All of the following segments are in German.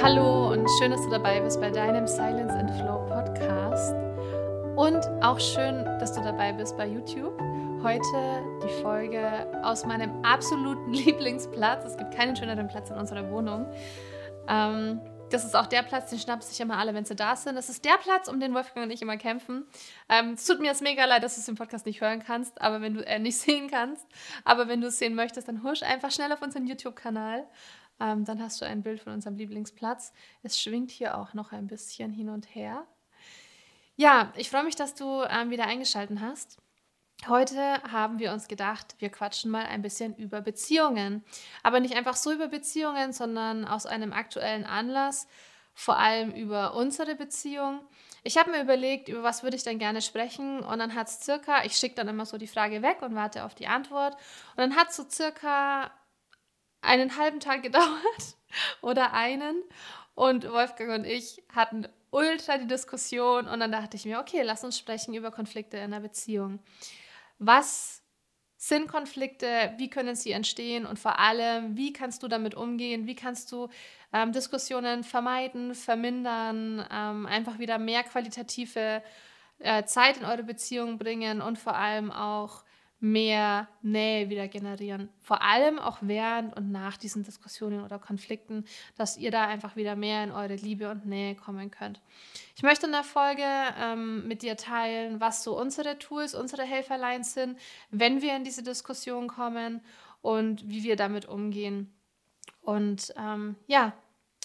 Hallo und schön, dass du dabei bist bei deinem Silence and Flow Podcast. Und auch schön, dass du dabei bist bei YouTube. Heute die Folge aus meinem absoluten Lieblingsplatz. Es gibt keinen schöneren Platz in unserer Wohnung. Ähm, das ist auch der Platz, den schnappen sich immer alle, wenn sie da sind. Das ist der Platz, um den Wolfgang und ich immer kämpfen. Ähm, es tut mir jetzt mega leid, dass du es im Podcast nicht hören kannst, aber wenn du äh, nicht sehen kannst. Aber wenn du es sehen möchtest, dann husch einfach schnell auf unseren YouTube-Kanal. Ähm, dann hast du ein Bild von unserem Lieblingsplatz. Es schwingt hier auch noch ein bisschen hin und her. Ja, ich freue mich, dass du ähm, wieder eingeschaltet hast. Heute haben wir uns gedacht, wir quatschen mal ein bisschen über Beziehungen. Aber nicht einfach so über Beziehungen, sondern aus einem aktuellen Anlass, vor allem über unsere Beziehung. Ich habe mir überlegt, über was würde ich denn gerne sprechen und dann hat es circa, ich schicke dann immer so die Frage weg und warte auf die Antwort und dann hat es so circa einen halben Tag gedauert oder einen und Wolfgang und ich hatten ultra die Diskussion und dann dachte ich mir, okay, lass uns sprechen über Konflikte in der Beziehung. Was sind Konflikte? Wie können sie entstehen? Und vor allem, wie kannst du damit umgehen? Wie kannst du ähm, Diskussionen vermeiden, vermindern, ähm, einfach wieder mehr qualitative äh, Zeit in eure Beziehung bringen und vor allem auch mehr Nähe wieder generieren. Vor allem auch während und nach diesen Diskussionen oder Konflikten, dass ihr da einfach wieder mehr in eure Liebe und Nähe kommen könnt. Ich möchte in der Folge ähm, mit dir teilen, was so unsere Tools, unsere Helferlein sind, wenn wir in diese Diskussion kommen und wie wir damit umgehen. Und ähm, ja,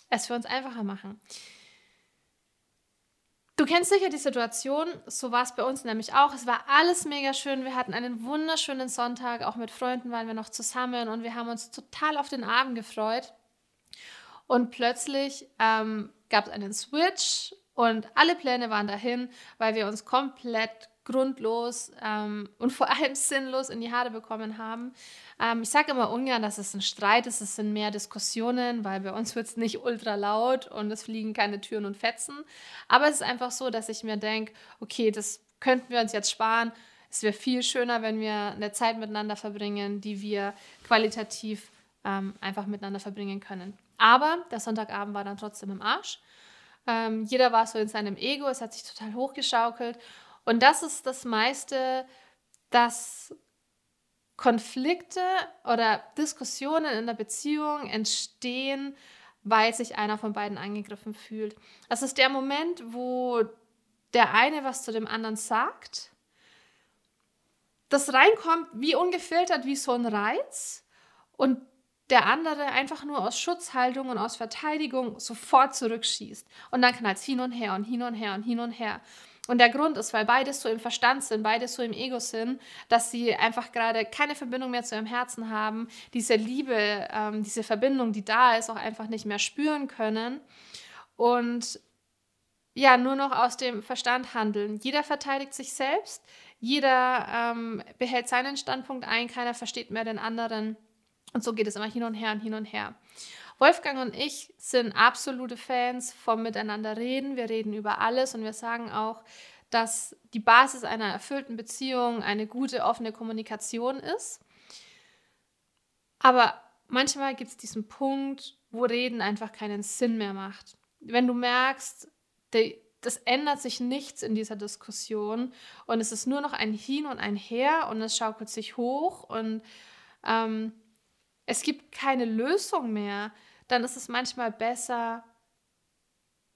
es für uns einfacher machen. Du kennst sicher die Situation, so war es bei uns nämlich auch. Es war alles mega schön. Wir hatten einen wunderschönen Sonntag, auch mit Freunden waren wir noch zusammen und wir haben uns total auf den Abend gefreut. Und plötzlich ähm, gab es einen Switch und alle Pläne waren dahin, weil wir uns komplett grundlos ähm, und vor allem sinnlos in die Haare bekommen haben. Ähm, ich sage immer ungern, dass es ein Streit ist, es sind mehr Diskussionen, weil bei uns wird es nicht ultra laut und es fliegen keine Türen und Fetzen. Aber es ist einfach so, dass ich mir denke, okay, das könnten wir uns jetzt sparen. Es wäre viel schöner, wenn wir eine Zeit miteinander verbringen, die wir qualitativ ähm, einfach miteinander verbringen können. Aber der Sonntagabend war dann trotzdem im Arsch. Ähm, jeder war so in seinem Ego, es hat sich total hochgeschaukelt und das ist das meiste, dass Konflikte oder Diskussionen in der Beziehung entstehen, weil sich einer von beiden angegriffen fühlt. Das ist der Moment, wo der eine was zu dem anderen sagt, das reinkommt wie ungefiltert, wie so ein Reiz und der andere einfach nur aus Schutzhaltung und aus Verteidigung sofort zurückschießt. Und dann knallt es hin und her und hin und her und hin und her. Und der Grund ist, weil beides so im Verstand sind, beides so im Ego sind, dass sie einfach gerade keine Verbindung mehr zu ihrem Herzen haben, diese Liebe, ähm, diese Verbindung, die da ist, auch einfach nicht mehr spüren können und ja, nur noch aus dem Verstand handeln. Jeder verteidigt sich selbst, jeder ähm, behält seinen Standpunkt ein, keiner versteht mehr den anderen und so geht es immer hin und her und hin und her. Wolfgang und ich sind absolute Fans vom Miteinander reden. Wir reden über alles und wir sagen auch, dass die Basis einer erfüllten Beziehung eine gute, offene Kommunikation ist. Aber manchmal gibt es diesen Punkt, wo Reden einfach keinen Sinn mehr macht. Wenn du merkst, das ändert sich nichts in dieser Diskussion und es ist nur noch ein Hin und ein Her und es schaukelt sich hoch und ähm, es gibt keine Lösung mehr, dann ist es manchmal besser,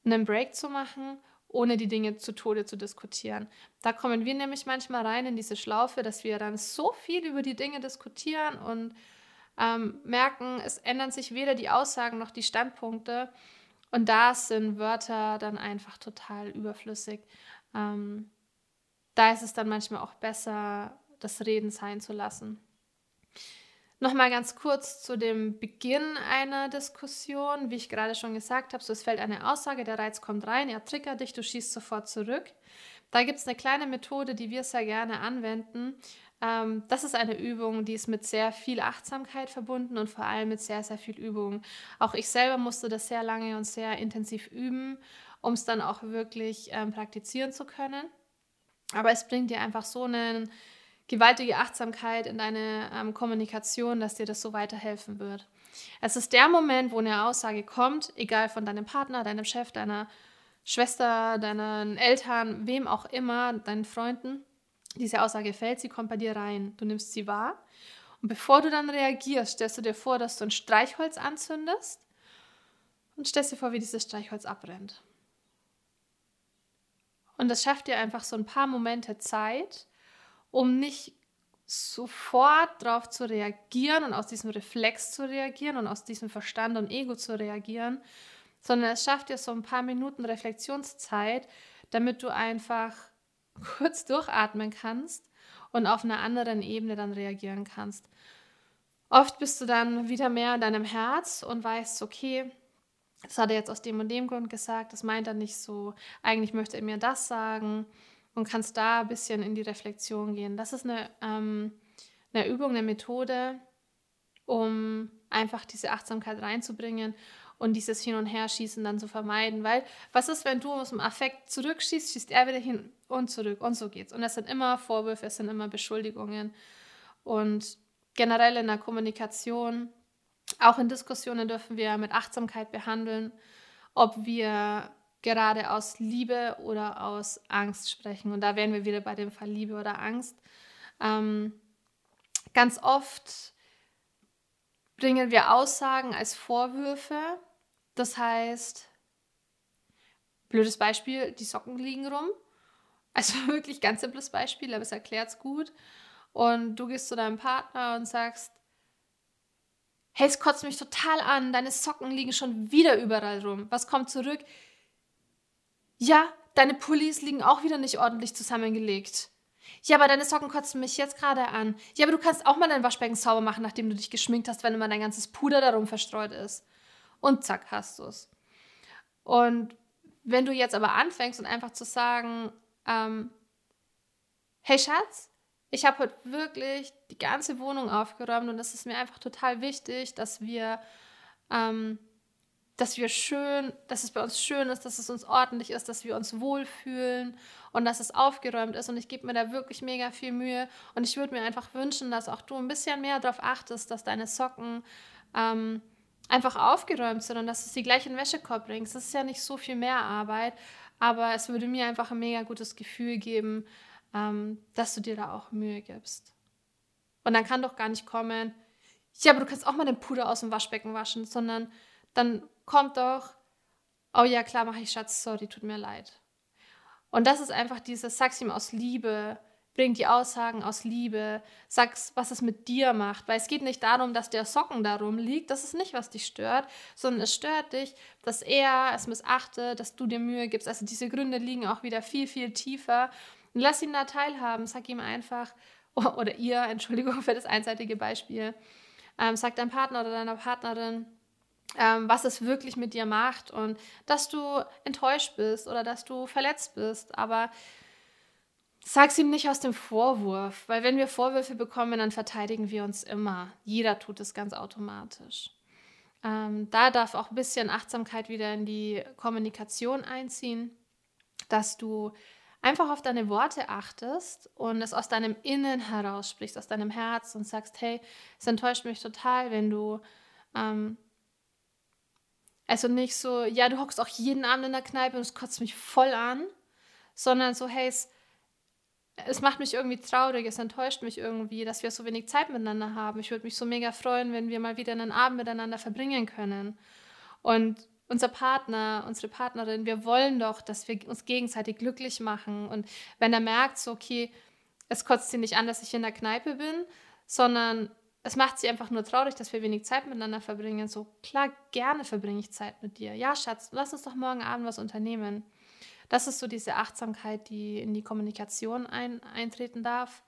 einen Break zu machen, ohne die Dinge zu Tode zu diskutieren. Da kommen wir nämlich manchmal rein in diese Schlaufe, dass wir dann so viel über die Dinge diskutieren und ähm, merken, es ändern sich weder die Aussagen noch die Standpunkte. Und da sind Wörter dann einfach total überflüssig. Ähm, da ist es dann manchmal auch besser, das Reden sein zu lassen. Nochmal ganz kurz zu dem Beginn einer Diskussion. Wie ich gerade schon gesagt habe, so es fällt eine Aussage, der Reiz kommt rein, er triggert dich, du schießt sofort zurück. Da gibt es eine kleine Methode, die wir sehr gerne anwenden. Ähm, das ist eine Übung, die ist mit sehr viel Achtsamkeit verbunden und vor allem mit sehr, sehr viel Übung. Auch ich selber musste das sehr lange und sehr intensiv üben, um es dann auch wirklich ähm, praktizieren zu können. Aber es bringt dir einfach so einen gewaltige Achtsamkeit in deine ähm, Kommunikation, dass dir das so weiterhelfen wird. Es ist der Moment, wo eine Aussage kommt, egal von deinem Partner, deinem Chef, deiner Schwester, deinen Eltern, wem auch immer, deinen Freunden. Diese Aussage fällt, sie kommt bei dir rein. Du nimmst sie wahr. Und bevor du dann reagierst, stellst du dir vor, dass du ein Streichholz anzündest und stellst dir vor, wie dieses Streichholz abbrennt. Und das schafft dir einfach so ein paar Momente Zeit, um nicht sofort darauf zu reagieren und aus diesem Reflex zu reagieren und aus diesem Verstand und Ego zu reagieren, sondern es schafft dir so ein paar Minuten Reflexionszeit, damit du einfach kurz durchatmen kannst und auf einer anderen Ebene dann reagieren kannst. Oft bist du dann wieder mehr in deinem Herz und weißt, okay, das hat er jetzt aus dem und dem Grund gesagt, das meint er nicht so, eigentlich möchte er mir das sagen und kannst da ein bisschen in die Reflexion gehen. Das ist eine, ähm, eine Übung, eine Methode, um einfach diese Achtsamkeit reinzubringen und dieses Hin- und Herschießen dann zu vermeiden. Weil, was ist, wenn du aus dem Affekt zurückschießt, schießt er wieder hin und zurück und so geht's. Und es sind immer Vorwürfe, es sind immer Beschuldigungen. Und generell in der Kommunikation auch in Diskussionen dürfen wir mit Achtsamkeit behandeln, ob wir gerade aus Liebe oder aus Angst sprechen. Und da wären wir wieder bei dem Fall Liebe oder Angst. Ähm, ganz oft bringen wir Aussagen als Vorwürfe. Das heißt, blödes Beispiel, die Socken liegen rum. Also wirklich ganz simples Beispiel, aber es erklärt es gut. Und du gehst zu deinem Partner und sagst, hey, es kotzt mich total an, deine Socken liegen schon wieder überall rum. Was kommt zurück? Ja, deine Pullis liegen auch wieder nicht ordentlich zusammengelegt. Ja, aber deine Socken kotzen mich jetzt gerade an. Ja, aber du kannst auch mal dein Waschbecken sauber machen, nachdem du dich geschminkt hast, wenn immer dein ganzes Puder darum verstreut ist. Und zack, hast du es. Und wenn du jetzt aber anfängst und einfach zu sagen, ähm, hey Schatz, ich habe heute wirklich die ganze Wohnung aufgeräumt und es ist mir einfach total wichtig, dass wir, ähm, dass wir schön, dass es bei uns schön ist, dass es uns ordentlich ist, dass wir uns wohlfühlen und dass es aufgeräumt ist. Und ich gebe mir da wirklich mega viel Mühe. Und ich würde mir einfach wünschen, dass auch du ein bisschen mehr darauf achtest, dass deine Socken ähm, einfach aufgeräumt sind und dass du sie gleich in den Wäschekorb bringst. Das ist ja nicht so viel mehr Arbeit, aber es würde mir einfach ein mega gutes Gefühl geben, ähm, dass du dir da auch Mühe gibst. Und dann kann doch gar nicht kommen, ja, aber du kannst auch mal den Puder aus dem Waschbecken waschen, sondern dann kommt doch, oh ja, klar, mache ich Schatz, sorry, tut mir leid. Und das ist einfach dieses, sag's ihm aus Liebe, bring die Aussagen aus Liebe, sag's, was es mit dir macht, weil es geht nicht darum, dass der Socken darum liegt, das ist nicht, was dich stört, sondern es stört dich, dass er es missachtet, dass du dir Mühe gibst. Also diese Gründe liegen auch wieder viel, viel tiefer Lass ihn da teilhaben. Sag ihm einfach, oder ihr, Entschuldigung für das einseitige Beispiel, ähm, sag deinem Partner oder deiner Partnerin, ähm, was es wirklich mit dir macht und dass du enttäuscht bist oder dass du verletzt bist. Aber sag es ihm nicht aus dem Vorwurf, weil wenn wir Vorwürfe bekommen, dann verteidigen wir uns immer. Jeder tut es ganz automatisch. Ähm, da darf auch ein bisschen Achtsamkeit wieder in die Kommunikation einziehen, dass du einfach auf deine Worte achtest und es aus deinem Innen heraus sprichst, aus deinem Herz und sagst, hey, es enttäuscht mich total, wenn du, ähm, also nicht so, ja, du hockst auch jeden Abend in der Kneipe und es kotzt mich voll an, sondern so, hey, es, es macht mich irgendwie traurig, es enttäuscht mich irgendwie, dass wir so wenig Zeit miteinander haben. Ich würde mich so mega freuen, wenn wir mal wieder einen Abend miteinander verbringen können. Und unser Partner, unsere Partnerin, wir wollen doch, dass wir uns gegenseitig glücklich machen. Und wenn er merkt, so, okay, es kotzt sie nicht an, dass ich in der Kneipe bin, sondern es macht sie einfach nur traurig, dass wir wenig Zeit miteinander verbringen. So, klar, gerne verbringe ich Zeit mit dir. Ja, Schatz, lass uns doch morgen Abend was unternehmen. Das ist so diese Achtsamkeit, die in die Kommunikation ein, eintreten darf.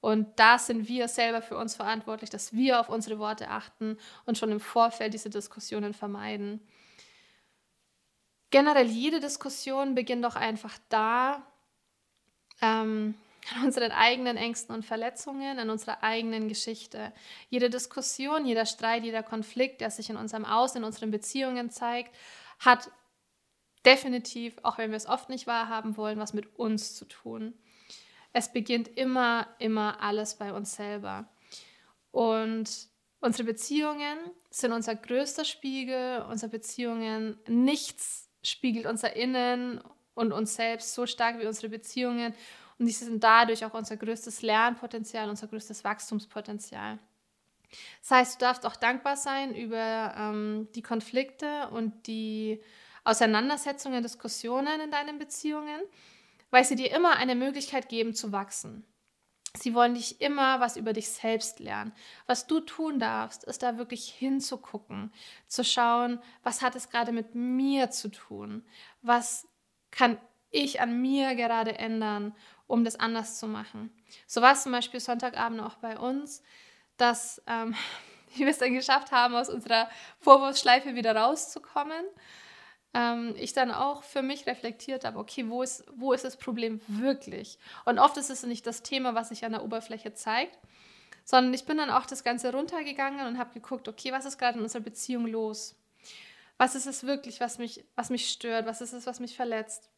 Und da sind wir selber für uns verantwortlich, dass wir auf unsere Worte achten und schon im Vorfeld diese Diskussionen vermeiden generell jede Diskussion beginnt doch einfach da, ähm, an unseren eigenen Ängsten und Verletzungen, an unserer eigenen Geschichte. Jede Diskussion, jeder Streit, jeder Konflikt, der sich in unserem Außen, in unseren Beziehungen zeigt, hat definitiv, auch wenn wir es oft nicht wahrhaben wollen, was mit uns zu tun. Es beginnt immer, immer alles bei uns selber. Und Unsere Beziehungen sind unser größter Spiegel, unsere Beziehungen, nichts spiegelt unser Innen und uns selbst so stark wie unsere Beziehungen. Und diese sind dadurch auch unser größtes Lernpotenzial, unser größtes Wachstumspotenzial. Das heißt, du darfst auch dankbar sein über ähm, die Konflikte und die Auseinandersetzungen, Diskussionen in deinen Beziehungen, weil sie dir immer eine Möglichkeit geben zu wachsen. Sie wollen dich immer was über dich selbst lernen. Was du tun darfst, ist da wirklich hinzugucken, zu schauen, was hat es gerade mit mir zu tun? Was kann ich an mir gerade ändern, um das anders zu machen? So war es zum Beispiel Sonntagabend auch bei uns, dass ähm, wir es dann geschafft haben, aus unserer Vorwurfsschleife wieder rauszukommen ähm, ich dann auch für mich reflektiert habe, okay, wo ist, wo ist das Problem wirklich? Und oft ist es nicht das Thema, was sich an der Oberfläche zeigt, sondern ich bin dann auch das Ganze runtergegangen und habe geguckt, okay, was ist gerade in unserer Beziehung los? Was ist es wirklich, was mich, was mich stört? Was ist es, was mich verletzt?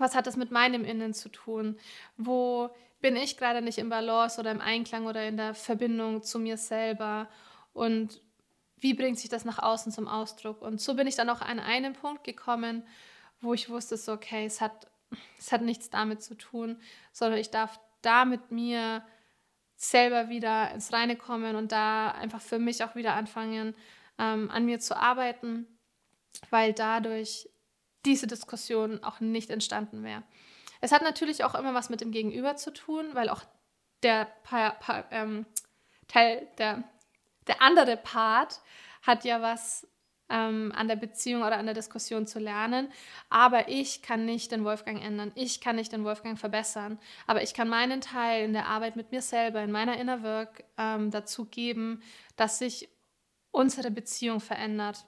Was hat das mit meinem Innen zu tun? Wo bin ich gerade nicht im Balance oder im Einklang oder in der Verbindung zu mir selber? Und wie bringt sich das nach außen zum Ausdruck? Und so bin ich dann auch an einen Punkt gekommen, wo ich wusste, so, okay, es hat, es hat nichts damit zu tun, sondern ich darf da mit mir selber wieder ins Reine kommen und da einfach für mich auch wieder anfangen, ähm, an mir zu arbeiten, weil dadurch diese Diskussion auch nicht entstanden wäre. Es hat natürlich auch immer was mit dem Gegenüber zu tun, weil auch der pa pa ähm, Teil der der andere Part hat ja was ähm, an der Beziehung oder an der Diskussion zu lernen. Aber ich kann nicht den Wolfgang ändern. Ich kann nicht den Wolfgang verbessern. Aber ich kann meinen Teil in der Arbeit mit mir selber, in meiner Inner Work ähm, dazu geben, dass sich unsere Beziehung verändert.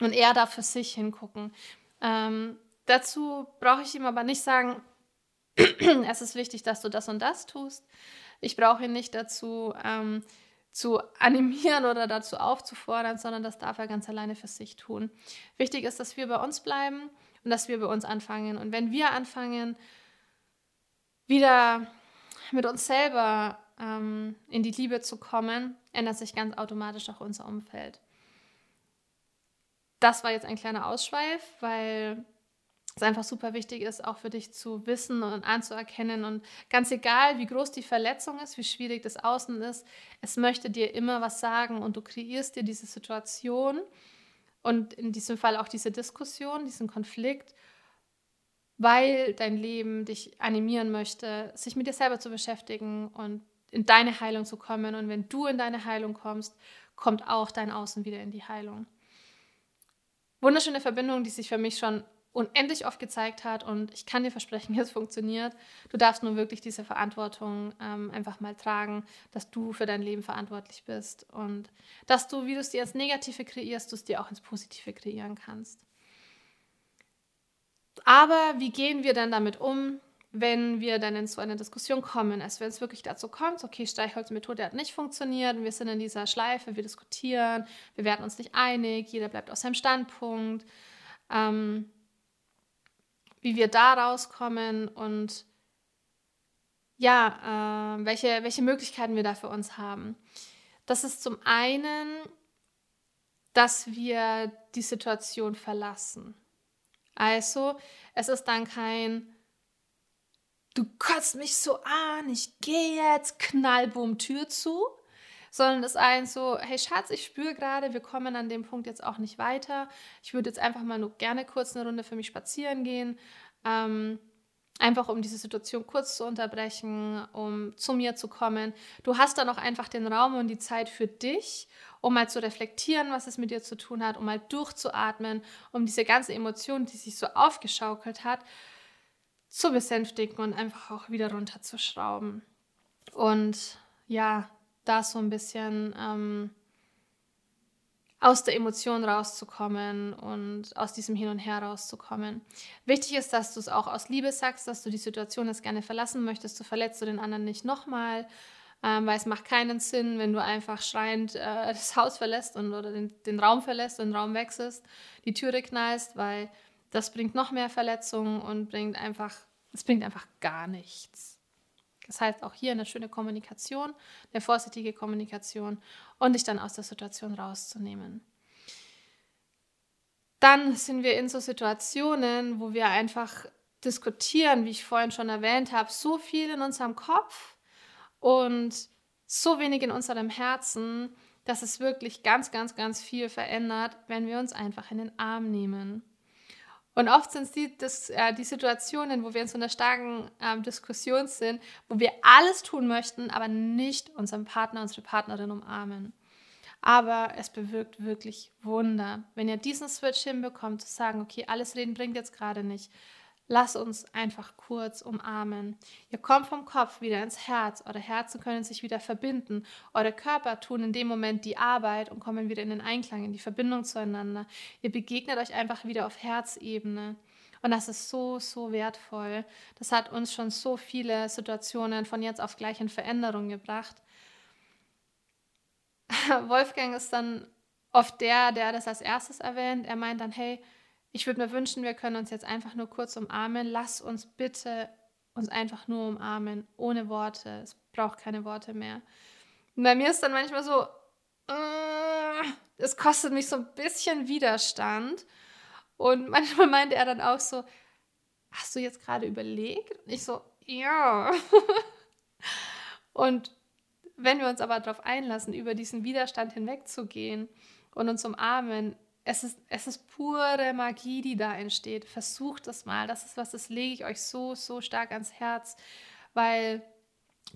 Und er darf für sich hingucken. Ähm, dazu brauche ich ihm aber nicht sagen, es ist wichtig, dass du das und das tust. Ich brauche ihn nicht dazu, ähm, zu animieren oder dazu aufzufordern, sondern das darf er ganz alleine für sich tun. Wichtig ist, dass wir bei uns bleiben und dass wir bei uns anfangen. Und wenn wir anfangen, wieder mit uns selber ähm, in die Liebe zu kommen, ändert sich ganz automatisch auch unser Umfeld. Das war jetzt ein kleiner Ausschweif, weil es einfach super wichtig ist, auch für dich zu wissen und anzuerkennen. Und ganz egal, wie groß die Verletzung ist, wie schwierig das Außen ist, es möchte dir immer was sagen und du kreierst dir diese Situation und in diesem Fall auch diese Diskussion, diesen Konflikt, weil dein Leben dich animieren möchte, sich mit dir selber zu beschäftigen und in deine Heilung zu kommen. Und wenn du in deine Heilung kommst, kommt auch dein Außen wieder in die Heilung. Wunderschöne Verbindung, die sich für mich schon unendlich oft gezeigt hat und ich kann dir versprechen, es funktioniert. Du darfst nur wirklich diese Verantwortung ähm, einfach mal tragen, dass du für dein Leben verantwortlich bist und dass du, wie du es dir ins Negative kreierst, du es dir auch ins Positive kreieren kannst. Aber wie gehen wir denn damit um, wenn wir dann in so eine Diskussion kommen? Also wenn es wirklich dazu kommt, okay, Streichholzmethode hat nicht funktioniert, wir sind in dieser Schleife, wir diskutieren, wir werden uns nicht einig, jeder bleibt auf seinem Standpunkt. Ähm, wie wir da rauskommen und ja, äh, welche, welche Möglichkeiten wir da für uns haben. Das ist zum einen, dass wir die Situation verlassen. Also, es ist dann kein, du kotzt mich so an, ich gehe jetzt, knallboom, Tür zu, sondern es ist ein so, hey Schatz, ich spüre gerade, wir kommen an dem Punkt jetzt auch nicht weiter. Ich würde jetzt einfach mal nur gerne kurz eine Runde für mich spazieren gehen, ähm, einfach um diese Situation kurz zu unterbrechen, um zu mir zu kommen. Du hast dann auch einfach den Raum und die Zeit für dich, um mal zu reflektieren, was es mit dir zu tun hat, um mal durchzuatmen, um diese ganze Emotion, die sich so aufgeschaukelt hat, zu besänftigen und einfach auch wieder runterzuschrauben. Und ja, da so ein bisschen ähm, aus der Emotion rauszukommen und aus diesem Hin und Her rauszukommen. Wichtig ist, dass du es auch aus Liebe sagst, dass du die Situation jetzt gerne verlassen möchtest. Du verletzt du den anderen nicht nochmal, ähm, weil es macht keinen Sinn, wenn du einfach schreiend äh, das Haus verlässt und, oder den, den Raum verlässt den Raum wechselst, die Türe knallst, weil das bringt noch mehr Verletzungen und bringt einfach, es bringt einfach gar nichts. Das heißt auch hier eine schöne Kommunikation, eine vorsichtige Kommunikation und dich dann aus der Situation rauszunehmen. Dann sind wir in so Situationen, wo wir einfach diskutieren, wie ich vorhin schon erwähnt habe, so viel in unserem Kopf und so wenig in unserem Herzen, dass es wirklich ganz, ganz, ganz viel verändert, wenn wir uns einfach in den Arm nehmen. Und oft sind es die, das, äh, die Situationen, wo wir in so einer starken ähm, Diskussion sind, wo wir alles tun möchten, aber nicht unseren Partner, unsere Partnerin umarmen. Aber es bewirkt wirklich Wunder. Wenn ihr diesen Switch hinbekommt, zu sagen, okay, alles reden bringt jetzt gerade nicht, Lass uns einfach kurz umarmen. Ihr kommt vom Kopf wieder ins Herz. Eure Herzen können sich wieder verbinden. Eure Körper tun in dem Moment die Arbeit und kommen wieder in den Einklang, in die Verbindung zueinander. Ihr begegnet euch einfach wieder auf Herzebene. Und das ist so, so wertvoll. Das hat uns schon so viele Situationen von jetzt auf gleich in Veränderung gebracht. Wolfgang ist dann oft der, der das als erstes erwähnt. Er meint dann, hey, ich würde mir wünschen, wir können uns jetzt einfach nur kurz umarmen. Lass uns bitte uns einfach nur umarmen, ohne Worte. Es braucht keine Worte mehr. Und bei mir ist dann manchmal so, äh, es kostet mich so ein bisschen Widerstand. Und manchmal meinte er dann auch so, hast du jetzt gerade überlegt? Und ich so, ja. und wenn wir uns aber darauf einlassen, über diesen Widerstand hinwegzugehen und uns umarmen, es ist, es ist pure Magie, die da entsteht. Versucht das mal. Das ist was, das lege ich euch so, so stark ans Herz, weil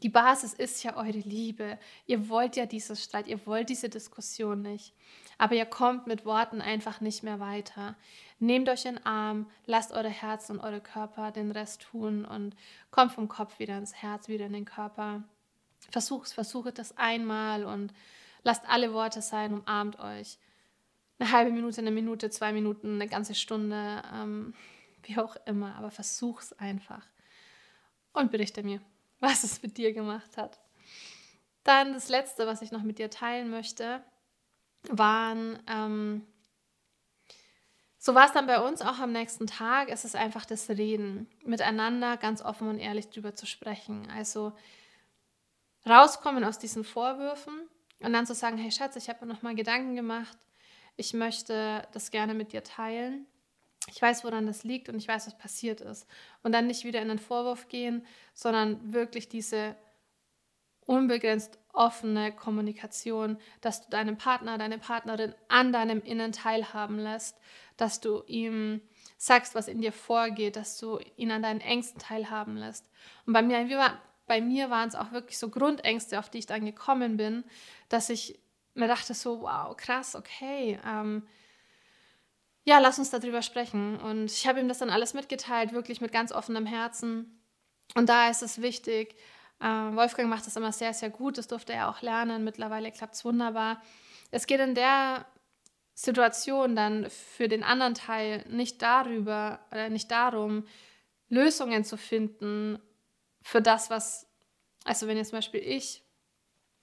die Basis ist ja eure Liebe. Ihr wollt ja diesen Streit, ihr wollt diese Diskussion nicht. Aber ihr kommt mit Worten einfach nicht mehr weiter. Nehmt euch in den Arm, lasst eure Herzen und eure Körper den Rest tun und kommt vom Kopf wieder ins Herz, wieder in den Körper. Versucht, versucht das einmal und lasst alle Worte sein, umarmt euch eine halbe Minute, eine Minute, zwei Minuten, eine ganze Stunde, ähm, wie auch immer. Aber versuch's einfach und berichte mir, was es mit dir gemacht hat. Dann das Letzte, was ich noch mit dir teilen möchte, waren, ähm, so war es dann bei uns auch am nächsten Tag. Es ist einfach das Reden, miteinander ganz offen und ehrlich drüber zu sprechen. Also rauskommen aus diesen Vorwürfen und dann zu sagen, hey Schatz, ich habe mir noch mal Gedanken gemacht ich möchte das gerne mit dir teilen. Ich weiß, woran das liegt und ich weiß, was passiert ist. Und dann nicht wieder in den Vorwurf gehen, sondern wirklich diese unbegrenzt offene Kommunikation, dass du deinem Partner, deine Partnerin an deinem Innen teilhaben lässt, dass du ihm sagst, was in dir vorgeht, dass du ihn an deinen Ängsten teilhaben lässt. Und bei mir, bei mir waren es auch wirklich so Grundängste, auf die ich dann gekommen bin, dass ich mir dachte so, wow, krass, okay. Ähm, ja, lass uns darüber sprechen. Und ich habe ihm das dann alles mitgeteilt, wirklich mit ganz offenem Herzen. Und da ist es wichtig, äh, Wolfgang macht das immer sehr, sehr gut, das durfte er auch lernen. Mittlerweile klappt es wunderbar. Es geht in der Situation dann für den anderen Teil nicht darüber, oder nicht darum, Lösungen zu finden für das, was, also wenn jetzt zum Beispiel ich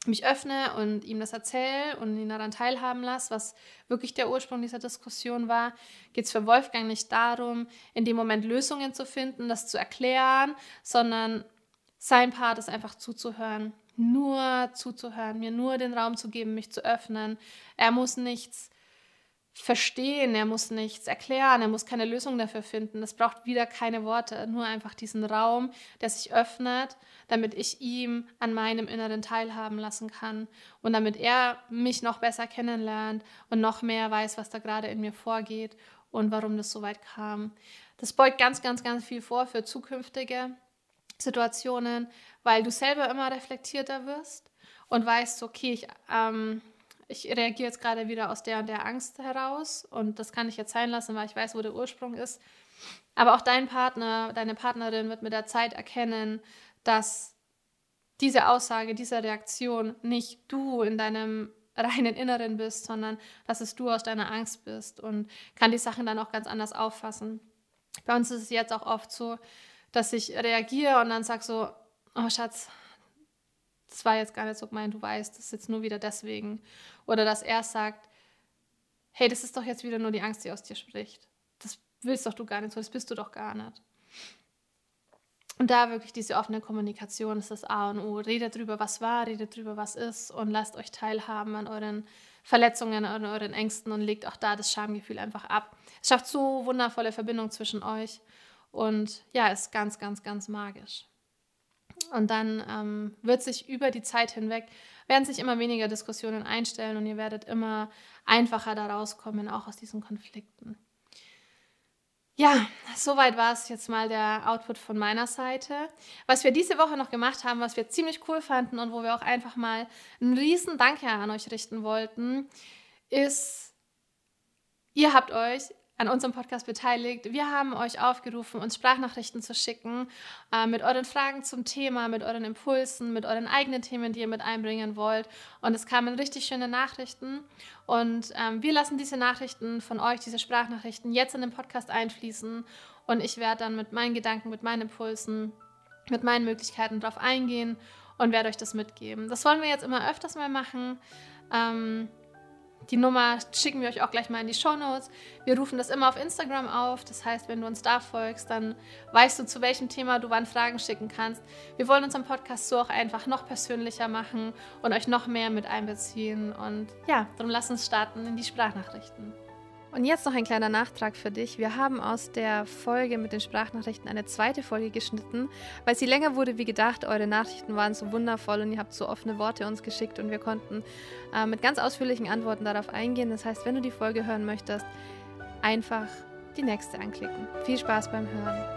mich öffne und ihm das erzähle und ihn daran teilhaben lasse, was wirklich der Ursprung dieser Diskussion war, geht es für Wolfgang nicht darum, in dem Moment Lösungen zu finden, das zu erklären, sondern sein Part ist einfach zuzuhören, nur zuzuhören, mir nur den Raum zu geben, mich zu öffnen. Er muss nichts verstehen, er muss nichts erklären, er muss keine Lösung dafür finden. Es braucht wieder keine Worte, nur einfach diesen Raum, der sich öffnet, damit ich ihm an meinem Inneren teilhaben lassen kann und damit er mich noch besser kennenlernt und noch mehr weiß, was da gerade in mir vorgeht und warum das so weit kam. Das beugt ganz, ganz, ganz viel vor für zukünftige Situationen, weil du selber immer reflektierter wirst und weißt, okay, ich ähm, ich reagiere jetzt gerade wieder aus der und der Angst heraus und das kann ich jetzt sein lassen, weil ich weiß, wo der Ursprung ist. Aber auch dein Partner, deine Partnerin wird mit der Zeit erkennen, dass diese Aussage, diese Reaktion nicht du in deinem reinen Inneren bist, sondern dass es du aus deiner Angst bist und kann die Sachen dann auch ganz anders auffassen. Bei uns ist es jetzt auch oft so, dass ich reagiere und dann sage so, oh Schatz, das war jetzt gar nicht so gemeint, du weißt, das ist jetzt nur wieder deswegen. Oder dass er sagt, hey, das ist doch jetzt wieder nur die Angst, die aus dir spricht. Das willst doch du gar nicht so, das bist du doch gar nicht. Und da wirklich diese offene Kommunikation ist das A und O. Redet drüber, was war, redet drüber, was ist und lasst euch teilhaben an euren Verletzungen, an euren Ängsten und legt auch da das Schamgefühl einfach ab. Es schafft so wundervolle Verbindung zwischen euch und ja, ist ganz, ganz, ganz magisch. Und dann ähm, wird sich über die Zeit hinweg, werden sich immer weniger Diskussionen einstellen und ihr werdet immer einfacher da rauskommen, auch aus diesen Konflikten. Ja, soweit war es jetzt mal der Output von meiner Seite. Was wir diese Woche noch gemacht haben, was wir ziemlich cool fanden und wo wir auch einfach mal einen riesen Danke an euch richten wollten, ist, ihr habt euch an unserem Podcast beteiligt. Wir haben euch aufgerufen, uns Sprachnachrichten zu schicken äh, mit euren Fragen zum Thema, mit euren Impulsen, mit euren eigenen Themen, die ihr mit einbringen wollt. Und es kamen richtig schöne Nachrichten. Und ähm, wir lassen diese Nachrichten von euch, diese Sprachnachrichten, jetzt in den Podcast einfließen. Und ich werde dann mit meinen Gedanken, mit meinen Impulsen, mit meinen Möglichkeiten darauf eingehen und werde euch das mitgeben. Das wollen wir jetzt immer öfters mal machen. Ähm, die Nummer schicken wir euch auch gleich mal in die Show Notes. Wir rufen das immer auf Instagram auf. Das heißt, wenn du uns da folgst, dann weißt du, zu welchem Thema du wann Fragen schicken kannst. Wir wollen unseren Podcast so auch einfach noch persönlicher machen und euch noch mehr mit einbeziehen. Und ja, darum lass uns starten in die Sprachnachrichten. Und jetzt noch ein kleiner Nachtrag für dich. Wir haben aus der Folge mit den Sprachnachrichten eine zweite Folge geschnitten, weil sie länger wurde wie gedacht. Eure Nachrichten waren so wundervoll und ihr habt so offene Worte uns geschickt und wir konnten äh, mit ganz ausführlichen Antworten darauf eingehen. Das heißt, wenn du die Folge hören möchtest, einfach die nächste anklicken. Viel Spaß beim Hören.